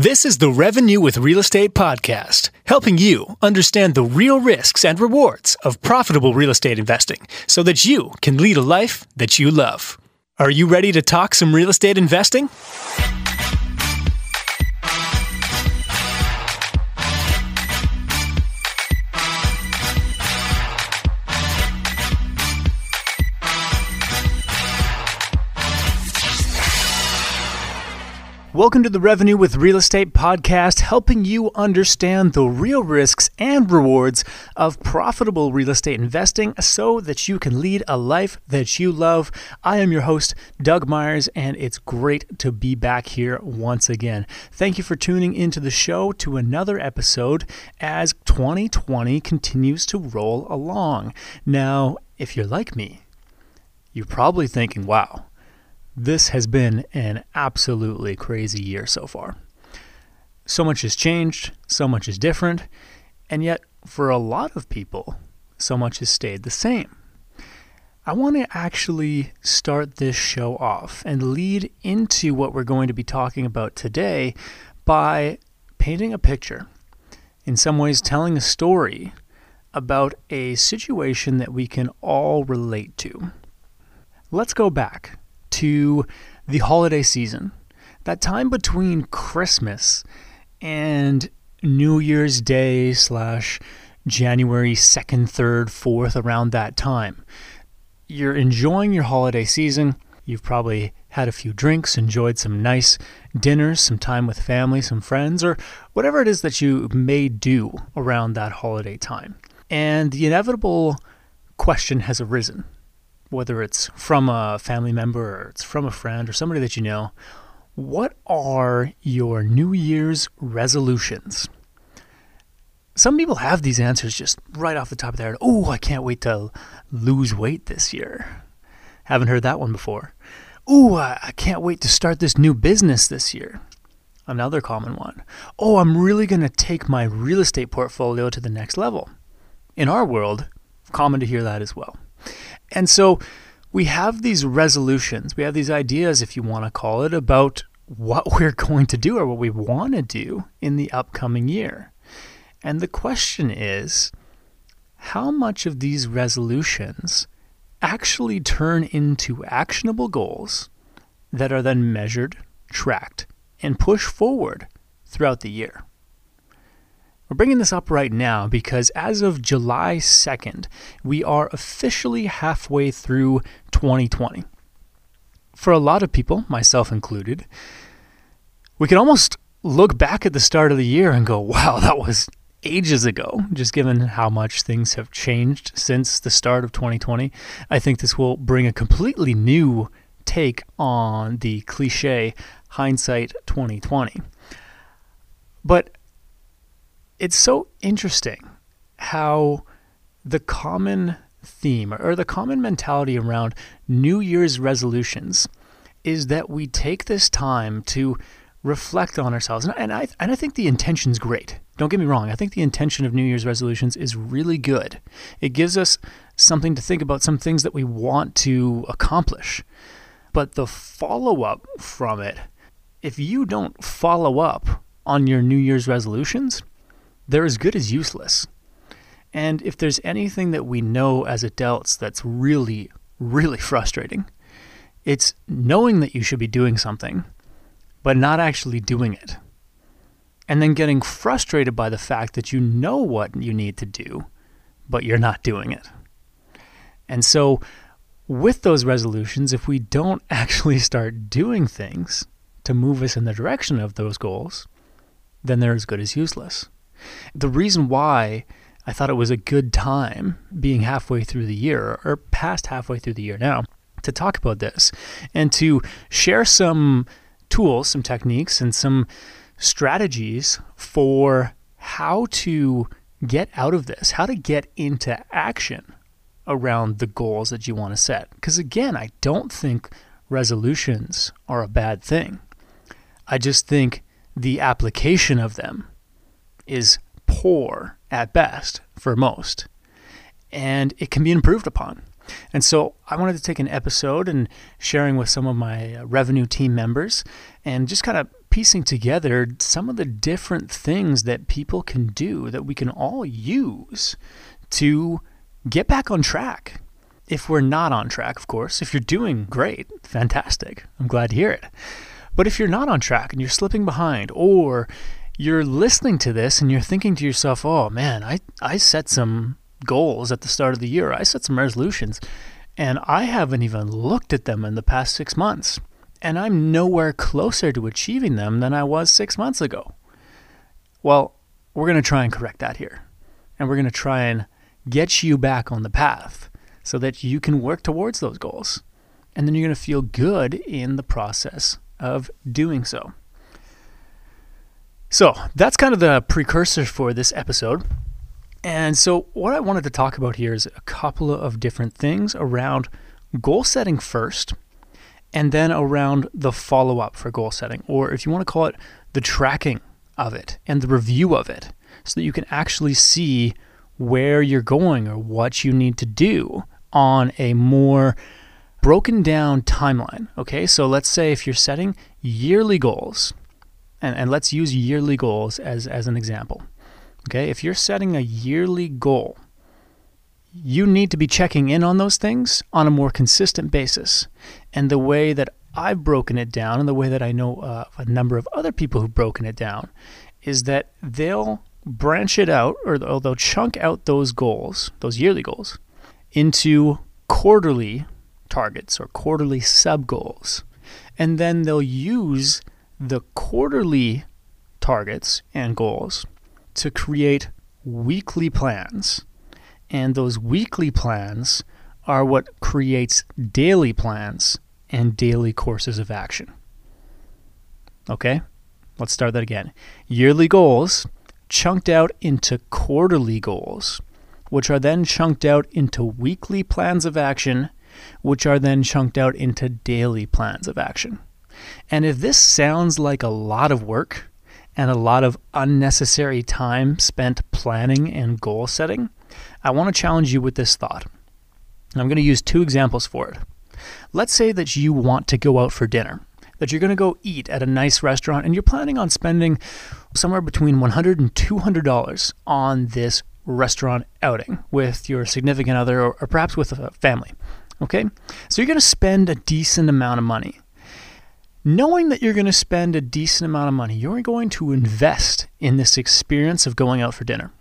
This is the Revenue with Real Estate podcast, helping you understand the real risks and rewards of profitable real estate investing so that you can lead a life that you love. Are you ready to talk some real estate investing? Welcome to the Revenue with Real Estate podcast, helping you understand the real risks and rewards of profitable real estate investing so that you can lead a life that you love. I am your host, Doug Myers, and it's great to be back here once again. Thank you for tuning into the show to another episode as 2020 continues to roll along. Now, if you're like me, you're probably thinking, wow, this has been an absolutely crazy year so far. So much has changed, so much is different, and yet for a lot of people, so much has stayed the same. I want to actually start this show off and lead into what we're going to be talking about today by painting a picture, in some ways, telling a story about a situation that we can all relate to. Let's go back to the holiday season, that time between Christmas and New Year's Day slash January 2nd, 3rd, 4th, around that time. You're enjoying your holiday season. You've probably had a few drinks, enjoyed some nice dinners, some time with family, some friends, or whatever it is that you may do around that holiday time. And the inevitable question has arisen whether it's from a family member or it's from a friend or somebody that you know, what are your New Year's resolutions? Some people have these answers just right off the top of their head. Oh, I can't wait to lose weight this year. Haven't heard that one before. Oh, I can't wait to start this new business this year. Another common one. Oh, I'm really going to take my real estate portfolio to the next level. In our world, common to hear that as well. And so we have these resolutions, we have these ideas, if you want to call it, about what we're going to do or what we want to do in the upcoming year. And the question is how much of these resolutions actually turn into actionable goals that are then measured, tracked, and pushed forward throughout the year? We're bringing this up right now because as of July 2nd, we are officially halfway through 2020. For a lot of people, myself included, we can almost look back at the start of the year and go, wow, that was ages ago, just given how much things have changed since the start of 2020. I think this will bring a completely new take on the cliche hindsight 2020. But it's so interesting how the common theme or the common mentality around New Year's resolutions is that we take this time to reflect on ourselves. And I, and I think the intention's great. Don't get me wrong. I think the intention of New Year's resolutions is really good. It gives us something to think about, some things that we want to accomplish. But the follow up from it, if you don't follow up on your New Year's resolutions, they're as good as useless. And if there's anything that we know as adults that's really, really frustrating, it's knowing that you should be doing something, but not actually doing it. And then getting frustrated by the fact that you know what you need to do, but you're not doing it. And so, with those resolutions, if we don't actually start doing things to move us in the direction of those goals, then they're as good as useless. The reason why I thought it was a good time being halfway through the year or past halfway through the year now to talk about this and to share some tools, some techniques, and some strategies for how to get out of this, how to get into action around the goals that you want to set. Because again, I don't think resolutions are a bad thing. I just think the application of them is poor at best for most, and it can be improved upon. And so I wanted to take an episode and sharing with some of my uh, revenue team members and just kind of piecing together some of the different things that people can do that we can all use to get back on track. If we're not on track, of course, if you're doing great, fantastic. I'm glad to hear it. But if you're not on track and you're slipping behind, or you're listening to this and you're thinking to yourself, oh man, I, I set some goals at the start of the year, I set some resolutions, and I haven't even looked at them in the past six months and I'm nowhere closer to achieving them than I was six months ago. Well, we're going to try and correct that here. And we're going to try and get you back on the path so that you can work towards those goals. And then you're going to feel good in the process of doing so. So that's kind of the precursor for this episode. And so, what I wanted to talk about here is a couple of different things around goal setting first and then around the follow up for goal setting, or if you want to call it the tracking of it and the review of it, so that you can actually see where you're going or what you need to do on a more broken down timeline. Okay, so let's say if you're setting yearly goals, and, and let's use yearly goals as, as an example. Okay, if you're setting a yearly goal, you need to be checking in on those things on a more consistent basis. And the way that I've broken it down, and the way that I know uh, a number of other people who've broken it down, is that they'll branch it out or they'll chunk out those goals, those yearly goals, into quarterly targets or quarterly sub goals. And then they'll use the quarterly targets and goals to create weekly plans and those weekly plans are what creates daily plans and daily courses of action. Okay? Let's start that again. Yearly goals chunked out into quarterly goals, which are then chunked out into weekly plans of action, which are then chunked out into daily plans of action. And if this sounds like a lot of work and a lot of unnecessary time spent planning and goal setting, I want to challenge you with this thought. I'm going to use two examples for it. Let's say that you want to go out for dinner, that you're going to go eat at a nice restaurant, and you're planning on spending somewhere between $100 and $200 on this restaurant outing with your significant other or, perhaps with a family. Okay? So you're going to spend a decent amount of money. Knowing that you're going to spend a decent amount of money, you're going to invest in this experience of going out for dinner.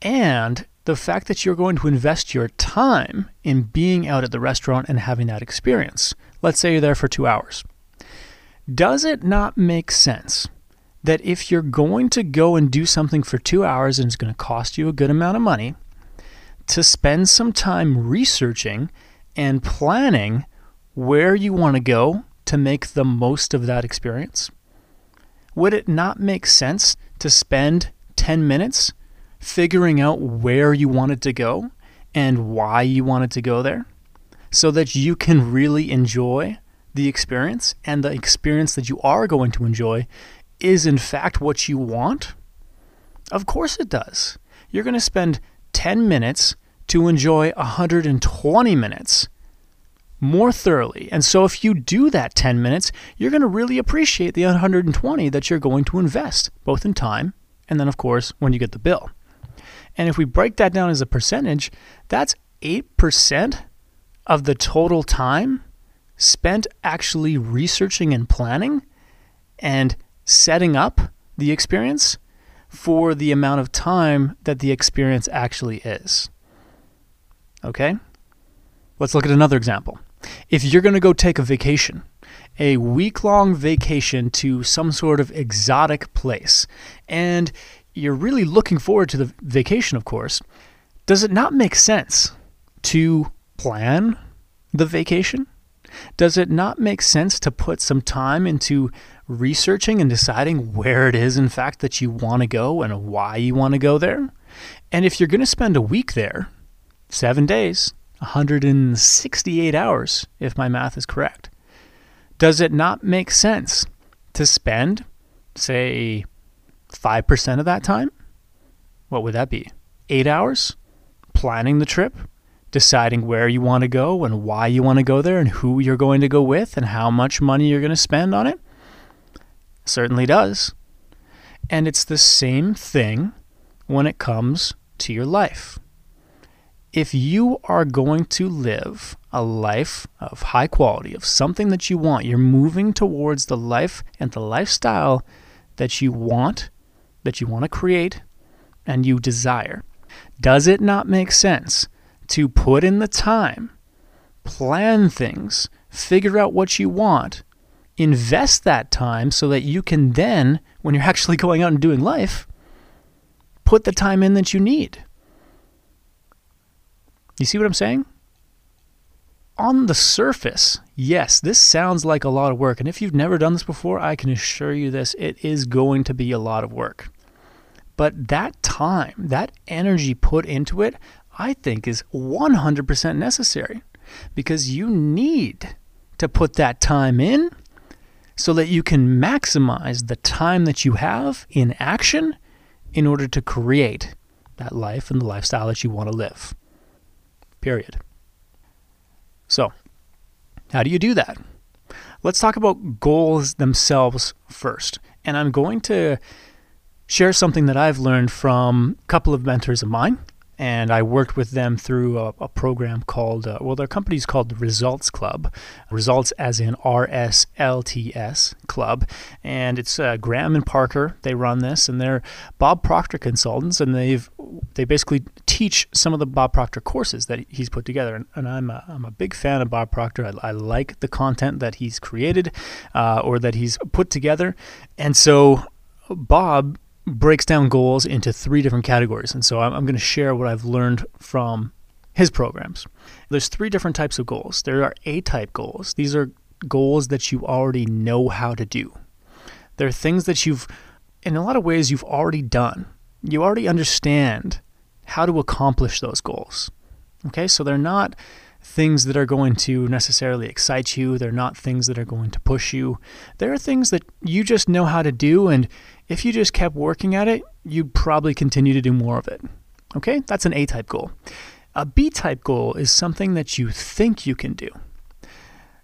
And the fact that you're going to invest your time in being out at the restaurant and having that experience. Let's say you're there for two hours. Does it not make sense that if you're going to go and do something for two hours and it's going to cost you a good amount of money, to spend some time researching and planning where you want to go to make the most of that experience? Would it not make sense to spend 10 minutes figuring out where you wanted to go and why you wanted to go there so that you can really enjoy the experience and the experience that you are going to enjoy is in fact what you want? Of course it does. You're going to spend 10 minutes to enjoy 120 minutes more thoroughly. And so if you do that 10 minutes, you're going to really appreciate the 120 that you're going to invest, both in time and then, of course, when you get the bill. And if we break that down as a percentage, that's 8% of the total time spent actually researching and planning and setting up the experience for the amount of time that the experience actually is. Okay? Let's look at another example. If you're going to go take a vacation, a week long vacation to some sort of exotic place, and you're really looking forward to the vacation, of course, does it not make sense to plan the vacation? Does it not make sense to put some time into researching and deciding where it is, in fact, that you want to go and why you want to go there? And if you're going to spend a week there, seven days, 168 hours, if my math is correct, does it not make sense to spend, say, 5% of that time, what would that be? Eight hours planning the trip, deciding where you want to go and why you want to go there and who you're going to go with and how much money you're going to spend on it? Certainly does. And it's the same thing when it comes to your life. If you are going to live a life of high quality, of something that you want, you're moving towards the life and the lifestyle that you want, that you want to create, and you desire. Does it not make sense to put in the time, plan things, figure out what you want, invest that time so that you can then, when you're actually going out and doing life, put the time in that you need? You see what I'm saying? On the surface, yes, this sounds like a lot of work. And if you've never done this before, I can assure you this, it is going to be a lot of work. But that time, that energy put into it, I think is 100% necessary because you need to put that time in so that you can maximize the time that you have in action in order to create that life and the lifestyle that you want to live. Period. So, how do you do that? Let's talk about goals themselves first. And I'm going to share something that I've learned from a couple of mentors of mine. And I worked with them through a, a program called, uh, well, their company's called the Results Club. Results as in R S L T S Club. And it's uh, Graham and Parker. They run this, and they're Bob Proctor consultants. And they've they basically teach some of the Bob Proctor courses that he's put together. And, and I'm, a, I'm a big fan of Bob Proctor. I, I like the content that he's created uh, or that he's put together. And so Bob breaks down goals into three different categories. And so I'm, I'm going to share what I've learned from his programs. There's three different types of goals. There are A type goals. These are goals that you already know how to do. They're things that you've, in a lot of ways, you've already done. You already understand how to accomplish those goals. Okay, so they're not things that are going to necessarily excite you. They're not things that are going to push you. There are things that you just know how to do, and if you just kept working at it, you'd probably continue to do more of it. Okay, that's an A type goal. A B type goal is something that you think you can do.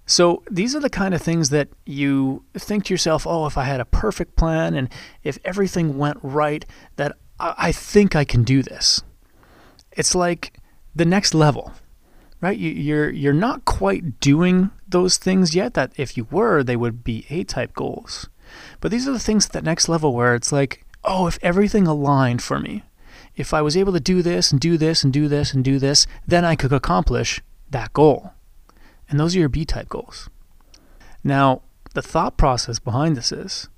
So these are the kind of things that you think to yourself, oh, if I had a perfect plan and if everything went right, that I think I can do this. It's like the next level, right? You're you're not quite doing those things yet. That if you were, they would be A type goals. But these are the things at that next level where it's like, oh, if everything aligned for me, if I was able to do this and do this and do this and do this, then I could accomplish that goal. And those are your B type goals. Now, the thought process behind this is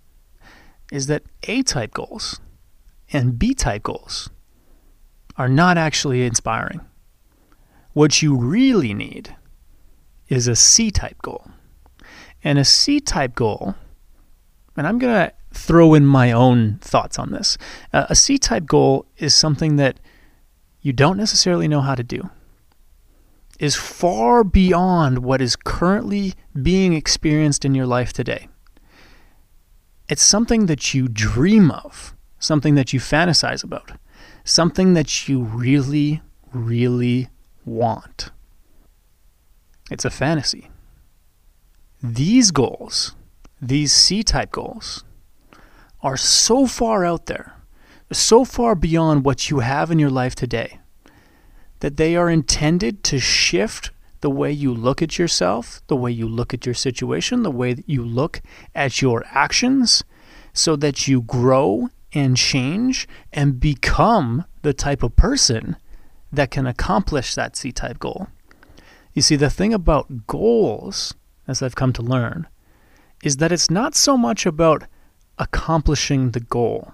is that A type goals and B type goals are not actually inspiring. What you really need is a C type goal. And a C type goal and I'm going to throw in my own thoughts on this. Uh, a C type goal is something that you don't necessarily know how to do, is far beyond what is currently being experienced in your life today. It's something that you dream of, something that you fantasize about, something that you really, really want. It's a fantasy. These goals these C type goals are so far out there, so far beyond what you have in your life today, that they are intended to shift the way you look at yourself, the way you look at your situation, the way that you look at your actions, so that you grow and change and become the type of person that can accomplish that C type goal. You see, the thing about goals, as I've come to learn, is that it's not so much about accomplishing the goal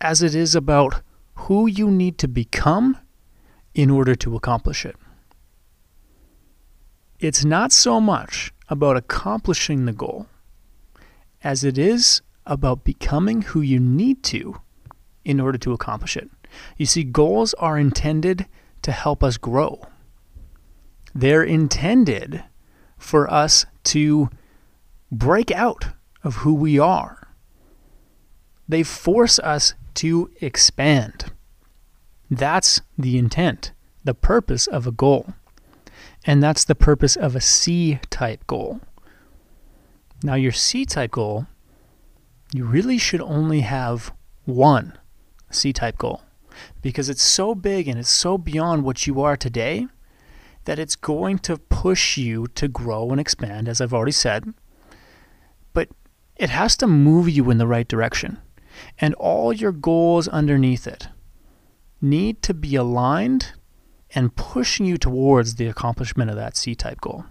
as it is about who you need to become in order to accomplish it. It's not so much about accomplishing the goal as it is about becoming who you need to in order to accomplish it. You see, goals are intended to help us grow. They're intended for us to break out of who we are. They force us to expand. That's the intent the purpose of a goal. And that's the purpose of a C type goal. Now, your C type goal, you really should only have one C type goal because it's so big and it's so beyond what you are today that it's going to push you to grow and expand, as I've already said. It has to move you in the right direction. And all your goals underneath it need to be aligned and pushing you towards the accomplishment of that C type goal.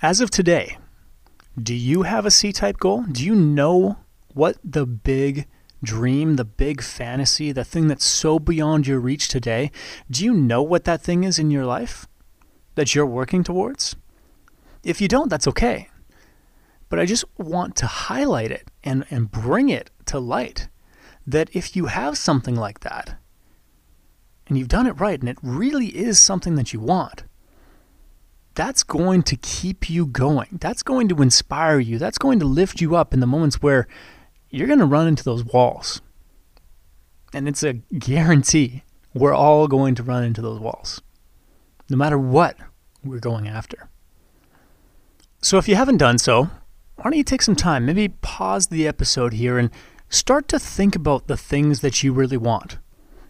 As of today, do you have a C type goal? Do you know what the big dream, the big fantasy, the thing that's so beyond your reach today, do you know what that thing is in your life that you're working towards? If you don't, that's okay. But I just want to highlight it and, and bring it to light that if you have something like that, and you've done it right, and it really is something that you want, that's going to keep you going. That's going to inspire you. That's going to lift you up in the moments where you're going to run into those walls. And it's a guarantee we're all going to run into those walls, no matter what we're going after. So if you haven't done so, why don't you take some time, maybe pause the episode here and start to think about the things that you really want.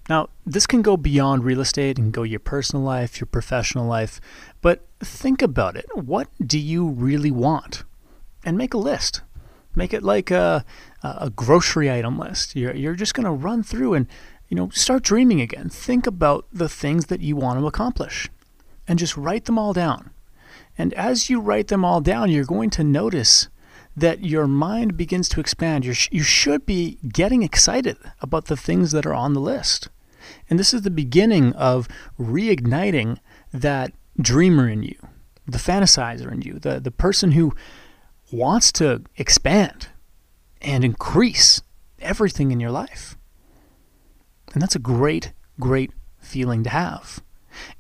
Now, this can go beyond real estate and go your personal life, your professional life, but think about it. What do you really want? And make a list. Make it like a, a grocery item list. You're, you're just going to run through and you know start dreaming again. Think about the things that you want to accomplish and just write them all down. And as you write them all down, you're going to notice that your mind begins to expand. You're, you should be getting excited about the things that are on the list. And this is the beginning of reigniting that dreamer in you, the fantasizer in you, the, the person who wants to expand and increase everything in your life. And that's a great, great feeling to have.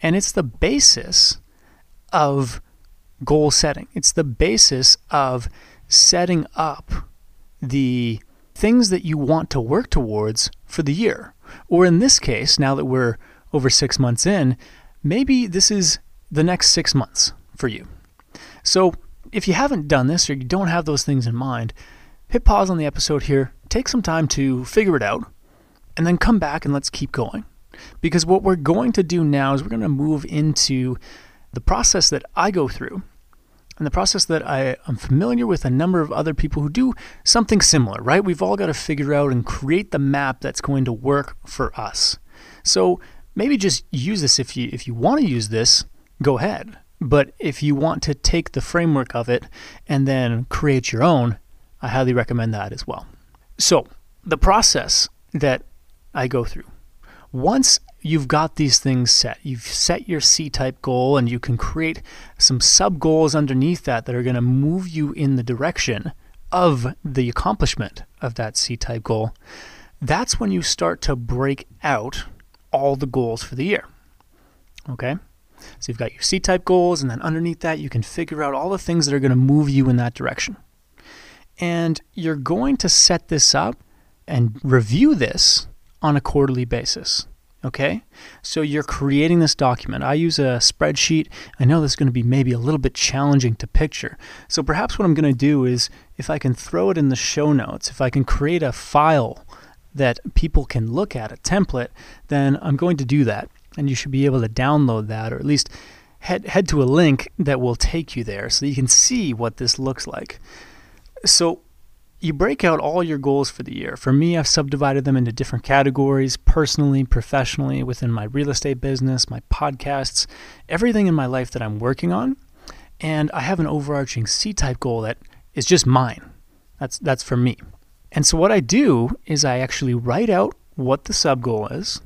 And it's the basis of goal setting, it's the basis of setting up the things that you want to work towards for the year. Or in this case, now that we're over six months in, maybe this is the next six months for you. So if you haven't done this or you don't have those things in mind, hit pause on the episode here, take some time to figure it out, and then come back and let's keep going. Because what we're going to do now is we're going to move into the process that I go through and the process that I am familiar with a number of other people who do something similar, right? We've all got to figure out and create the map that's going to work for us. So maybe just use this if you if you want to use this, go ahead. But if you want to take the framework of it and then create your own, I highly recommend that as well. So, the process that I go through. Once you've got these things set. You've set your C type goal and you can create some sub goals underneath that that are going to move you in the direction of the accomplishment of that C type goal. That's when you start to break out all the goals for the year. Okay? So you've got your C type goals, and then underneath that, you can figure out all the things that are going to move you in that direction. And you're going to set this up and review this on a quarterly basis. Okay, so you're creating this document. I use a spreadsheet. I know this is going to be maybe a little bit challenging to picture. So perhaps what I'm going to do is if I can throw it in the show notes, if I can create a file that people can look at, a template, then I'm going to do that. And you should be able to download that or at least head, head to a link that will take you there so you can see what this looks like. So you break out all your goals for the year. For me, I've subdivided them into different categories personally, professionally, within my real estate business, my podcasts, everything in my life that I'm working on. And I have an overarching C type goal that is just mine. That's, that's for me. And so, what I do is I actually write out what the sub goal is,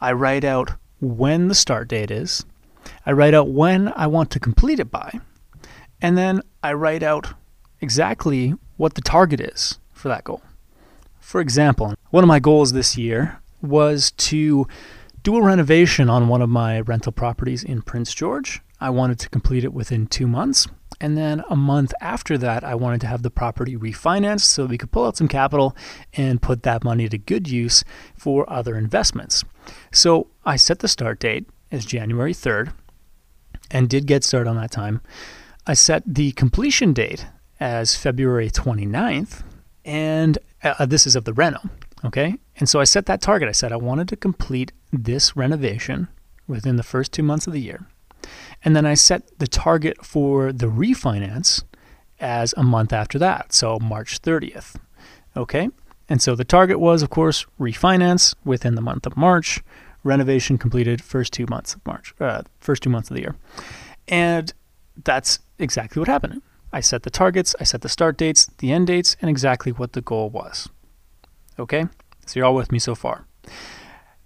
I write out when the start date is, I write out when I want to complete it by, and then I write out exactly what the target is for that goal. For example, one of my goals this year was to do a renovation on one of my rental properties in Prince George. I wanted to complete it within two months, And then a month after that, I wanted to have the property refinanced so we could pull out some capital and put that money to good use for other investments. So I set the start date as January 3rd and did get started on that time. I set the completion date as February 29th, and uh, this is of the reno. Okay. And so I set that target. I said I wanted to complete this renovation within the first two months of the year. And then I set the target for the refinance as a month after that, so March 30th. Okay? And so the target was, of course, refinance within the month of March, renovation completed first two months of March, uh, first two months of the year. And that's exactly what happened. I set the targets, I set the start dates, the end dates, and exactly what the goal was. Okay? So you're all with me so far.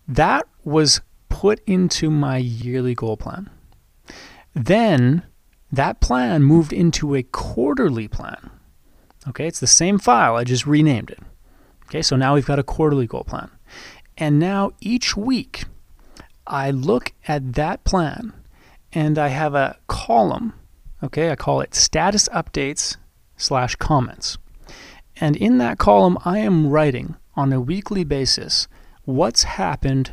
That was put into my yearly goal plan. Then that plan moved into a quarterly plan. Okay, it's the same file, I just renamed it. Okay, so now we've got a quarterly goal plan. And now each week, I look at that plan and I have a column. Okay, I call it status updates slash comments. And in that column, I am writing on a weekly basis what's happened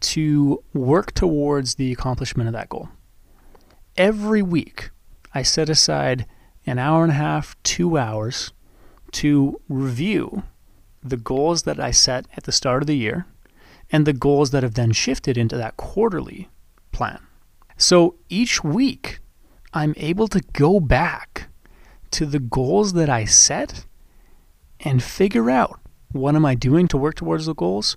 to work towards the accomplishment of that goal. Every week, I set aside an hour and a half, two hours to review the goals that I set at the start of the year and the goals that have then shifted into that quarterly plan. So each week, I'm able to go back to the goals that I set and figure out what am I doing to work towards the goals?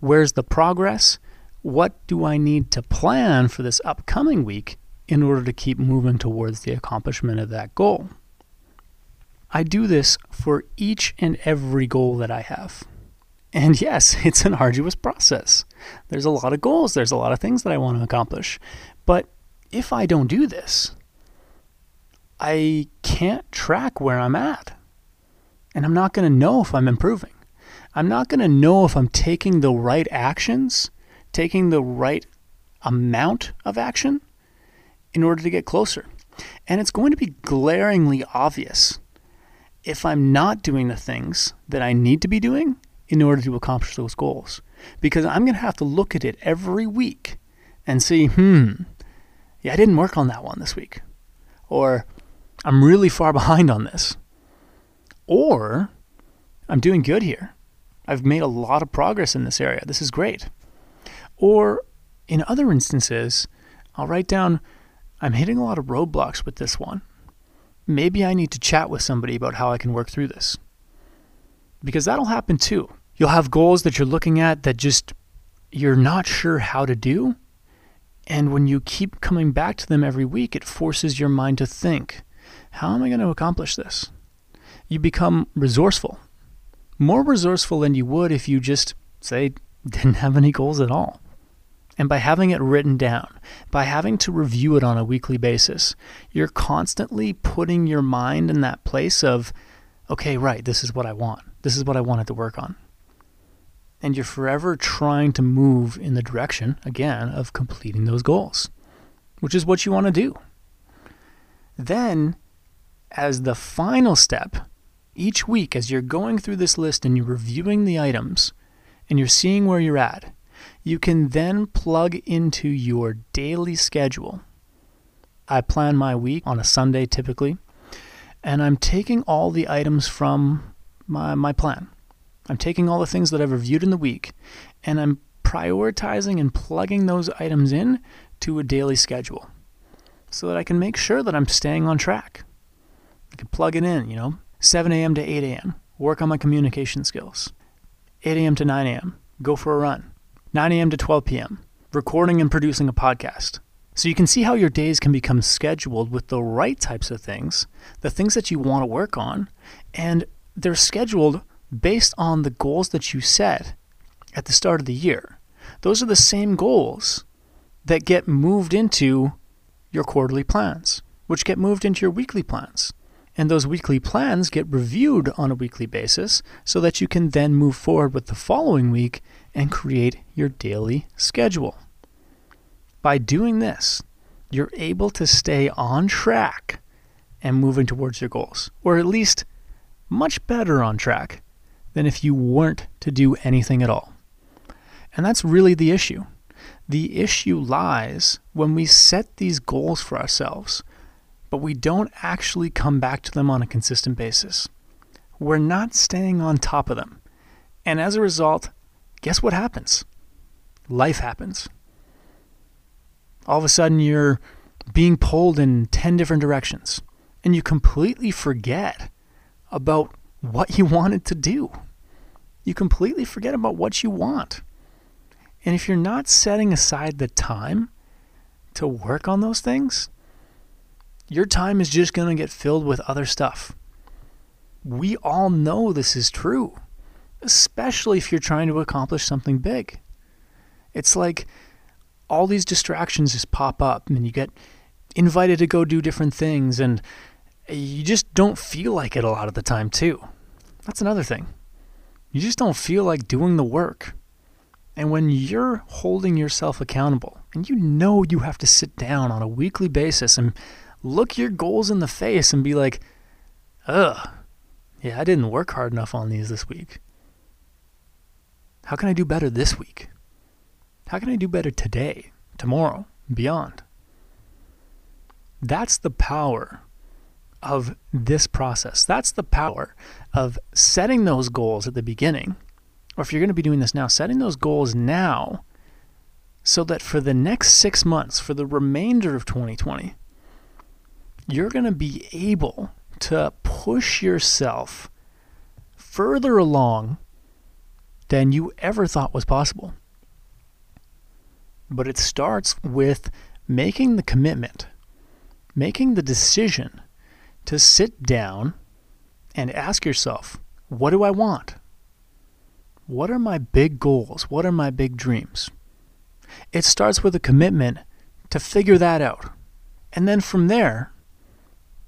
Where's the progress? What do I need to plan for this upcoming week in order to keep moving towards the accomplishment of that goal? I do this for each and every goal that I have. And yes, it's an arduous process. There's a lot of goals, there's a lot of things that I want to accomplish. But if I don't do this, I can't track where I'm at. And I'm not going to know if I'm improving. I'm not going to know if I'm taking the right actions, taking the right amount of action in order to get closer. And it's going to be glaringly obvious if I'm not doing the things that I need to be doing in order to accomplish those goals. Because I'm going to have to look at it every week and see, hmm, yeah, I didn't work on that one this week. Or I'm really far behind on this. Or I'm doing good here. I've made a lot of progress in this area. This is great. Or in other instances, I'll write down, I'm hitting a lot of roadblocks with this one. Maybe I need to chat with somebody about how I can work through this. Because that'll happen too. You'll have goals that you're looking at that just you're not sure how to do. And when you keep coming back to them every week, it forces your mind to think, how am I going to accomplish this? You become resourceful more resourceful than you would if you just, say, didn't have any goals at all. And by having it written down, by having to review it on a weekly basis, you're constantly putting your mind in that place of, okay, right, this is what I want. This is what I wanted to work on. And you're forever trying to move in the direction, again, of completing those goals, which is what you want to do. Then, as the final step, each week, as you're going through this list and you're reviewing the items and you're seeing where you're at, you can then plug into your daily schedule. I plan my week on a Sunday typically, and I'm taking all the items from my, my plan. I'm taking all the things that I've reviewed in the week, and I'm prioritizing and plugging those items in to a daily schedule so that I can make sure that I'm staying on track. I can plug it in, you know, 7 a.m. to 8 a.m., work on my communication skills. 8 a.m. to 9 a.m., go for a run. 9 a.m. to 12 p.m., recording and producing a podcast. So you can see how your days can become scheduled with the right types of things, the things that you want to work on, and they're scheduled based on the goals that you set at the start of the year. Those are the same goals that get moved into your quarterly plans, which get moved into your weekly plans. And those weekly plans get reviewed on a weekly basis so that you can then move forward with the following week and create your daily schedule. By doing this, you're able to stay on track and moving towards your goals, or at least much better on track than if you weren't to do anything at all. And that's really the issue. The issue lies when we set these goals for ourselves, but we don't actually come back to them on a consistent basis. We're not staying on top of them. And as a result, guess what happens? Life happens. All of a sudden, you're being pulled in 10 different directions, and you completely forget about what you wanted to do. You completely forget about what you want. And if you're not setting aside the time to work on those things, your time is just going to get filled with other stuff. We all know this is true, especially if you're trying to accomplish something big. It's like all these distractions just pop up and you get invited to go do different things and you just don't feel like it a lot of the time, too. That's another thing. You just don't feel like doing the work. And when you're holding yourself accountable and you know you have to sit down on a weekly basis and look your goals in the face and be like, ugh, yeah, I didn't work hard enough on these this week. How can I do better this week? How can I do better today, tomorrow, beyond? That's the power of this process. That's the power of setting those goals at the beginning, or if you're going to be doing this now, setting those goals now so that for the next six months, for the remainder of 2020, you're going to be able to push yourself further along than you ever thought was possible. But it starts with making the commitment, making the decision to sit down and ask yourself, what do I want? What are my big goals? What are my big dreams? It starts with a commitment to figure that out. And then from there,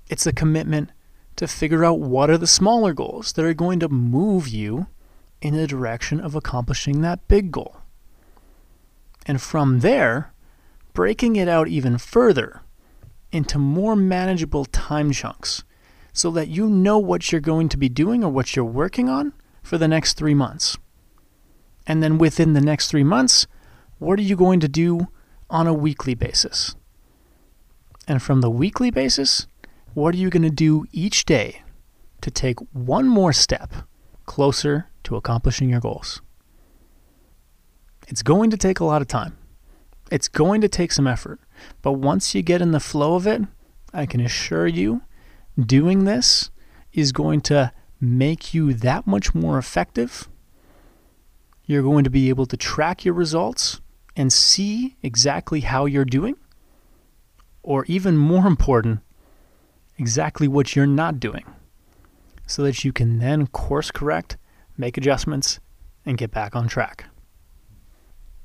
it's a commitment to figure out what are the smaller goals that are going to move you in the direction of accomplishing that big goal. And from there, breaking it out even further into more manageable time chunks so that you know what you're going to be doing or what you're working on for the next three months. And then within the next three months, what are you going to do on a weekly basis? And from the weekly basis, what are you going to do each day to take one more step closer to accomplishing your goals? It's going to take a lot of time. It's going to take some effort. But once you get in the flow of it, I can assure you, doing this is going to make you that much more effective. You're going to be able to track your results and see exactly how you're doing. Or even more important, exactly what you're not doing. So that you can then course correct, make adjustments, and get back on track.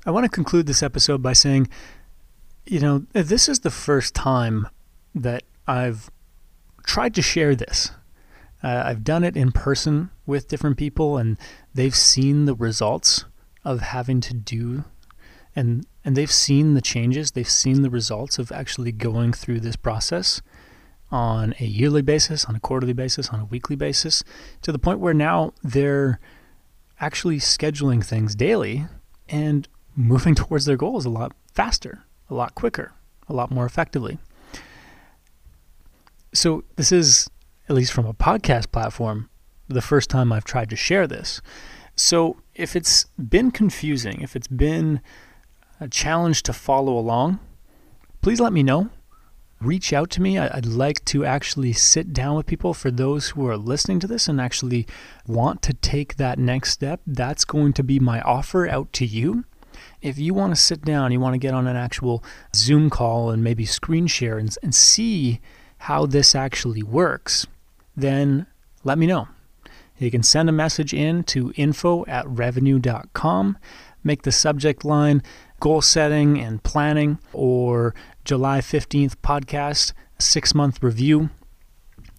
I want to conclude this episode by saying, you know, this is the first time that I've tried to share this. Uh, I've done it in person with different people, and they've seen the results of having to do, and and they've seen the changes. They've seen the results of actually going through this process on a yearly basis, on a quarterly basis, on a weekly basis, to the point where now they're actually scheduling things daily and moving towards their goals a lot faster, a lot quicker, a lot more effectively. So, this is, at least from a podcast platform, the first time I've tried to share this. So, if it's been confusing, if it's been a challenge to follow along, please let me know. Reach out to me. I'd like to actually sit down with people for those who are listening to this and actually want to take that next step. That's going to be my offer out to you if you want to sit down, you want to get on an actual Zoom call and maybe screen share and, and see how this actually works, then let me know. You can send a message in to info at revenue.com, make the subject line goal setting and planning or July 15th podcast, six month review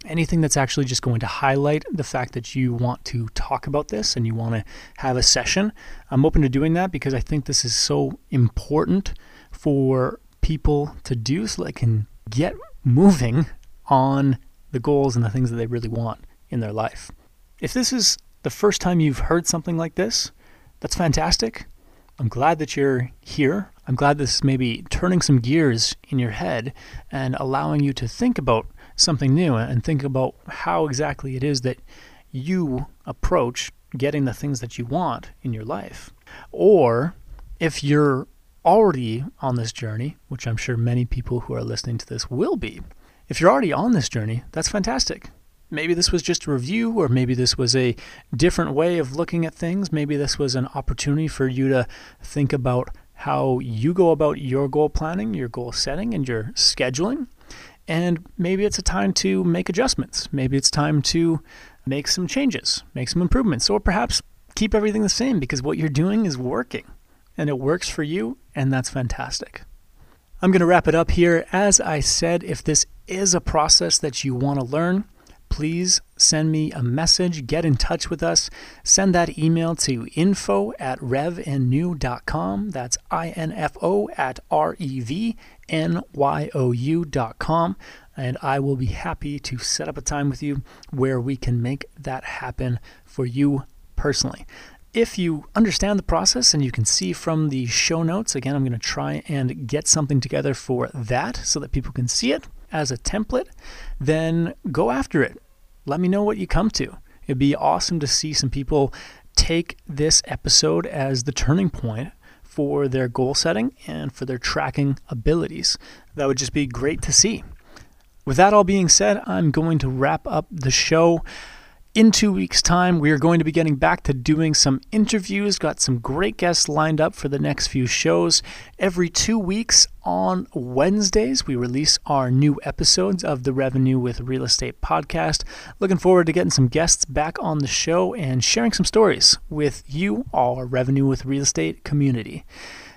anything that's actually just going to highlight the fact that you want to talk about this and you want to have a session, I'm open to doing that because I think this is so important for people to do so they can get moving on the goals and the things that they really want in their life. If this is the first time you've heard something like this, that's fantastic. I'm glad that you're here. I'm glad this is maybe turning some gears in your head and allowing you to think about something new and think about how exactly it is that you approach getting the things that you want in your life. Or if you're already on this journey, which I'm sure many people who are listening to this will be, if you're already on this journey, that's fantastic. Maybe this was just a review, or maybe this was a different way of looking at things. Maybe this was an opportunity for you to think about how you go about your goal planning, your goal setting, and your scheduling. And maybe it's a time to make adjustments. Maybe it's time to make some changes, make some improvements, or perhaps keep everything the same because what you're doing is working and it works for you, and that's fantastic. I'm going to wrap it up here. As I said, if this is a process that you want to learn, please send me a message, get in touch with us. Send that email to info at revnyou.com. That's I N F O at R E V N Y O U.com. And I will be happy to set up a time with you where we can make that happen for you personally. If you understand the process and you can see from the show notes, again, I'm going to try and get something together for that so that people can see it as a template, then go after it. Let me know what you come to. It'd be awesome to see some people take this episode as the turning point for their goal setting and for their tracking abilities. That would just be great to see. With that all being said, I'm going to wrap up the show. In two weeks' time, we are going to be getting back to doing some interviews. Got some great guests lined up for the next few shows. Every two weeks on Wednesdays, we release our new episodes of the Revenue with Real Estate podcast. Looking forward to getting some guests back on the show and sharing some stories with you, our Revenue with Real Estate community.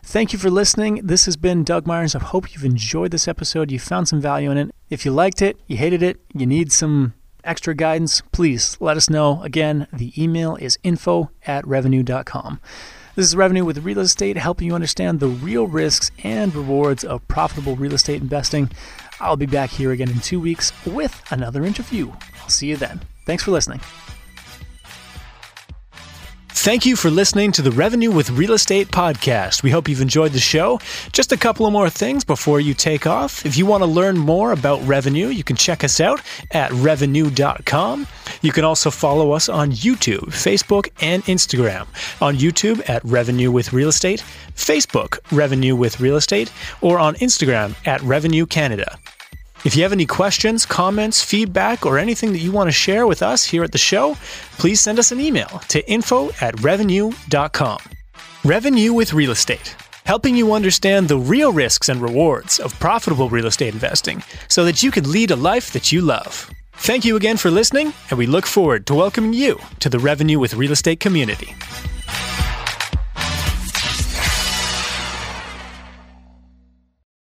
Thank you for listening. This has been Doug Myers. I hope you've enjoyed this episode. You found some value in it. If you liked it, you hated it, you need some extra guidance, please let us know. Again, the email is info at revnyou.com. This is Revenue with Real Estate, helping you understand the real risks and rewards of profitable real estate investing. I'll be back here again in two weeks with another interview. I'll see you then. Thanks for listening. Thank you for listening to the Revenue with Real Estate podcast. We hope you've enjoyed the show. Just a couple of more things before you take off. If you want to learn more about revenue, you can check us out at revnyou.com. You can also follow us on YouTube, Facebook, and Instagram. On YouTube at Revenue with Real Estate, Facebook Revenue with Real Estate, or on Instagram at Revenue Canada. If you have any questions, comments, feedback, or anything that you want to share with us here at the show, please send us an email to info at revnyou.com. Revenue with Real Estate, helping you understand the real risks and rewards of profitable real estate investing so that you can lead a life that you love. Thank you again for listening, and we look forward to welcoming you to the Revenue with Real Estate community.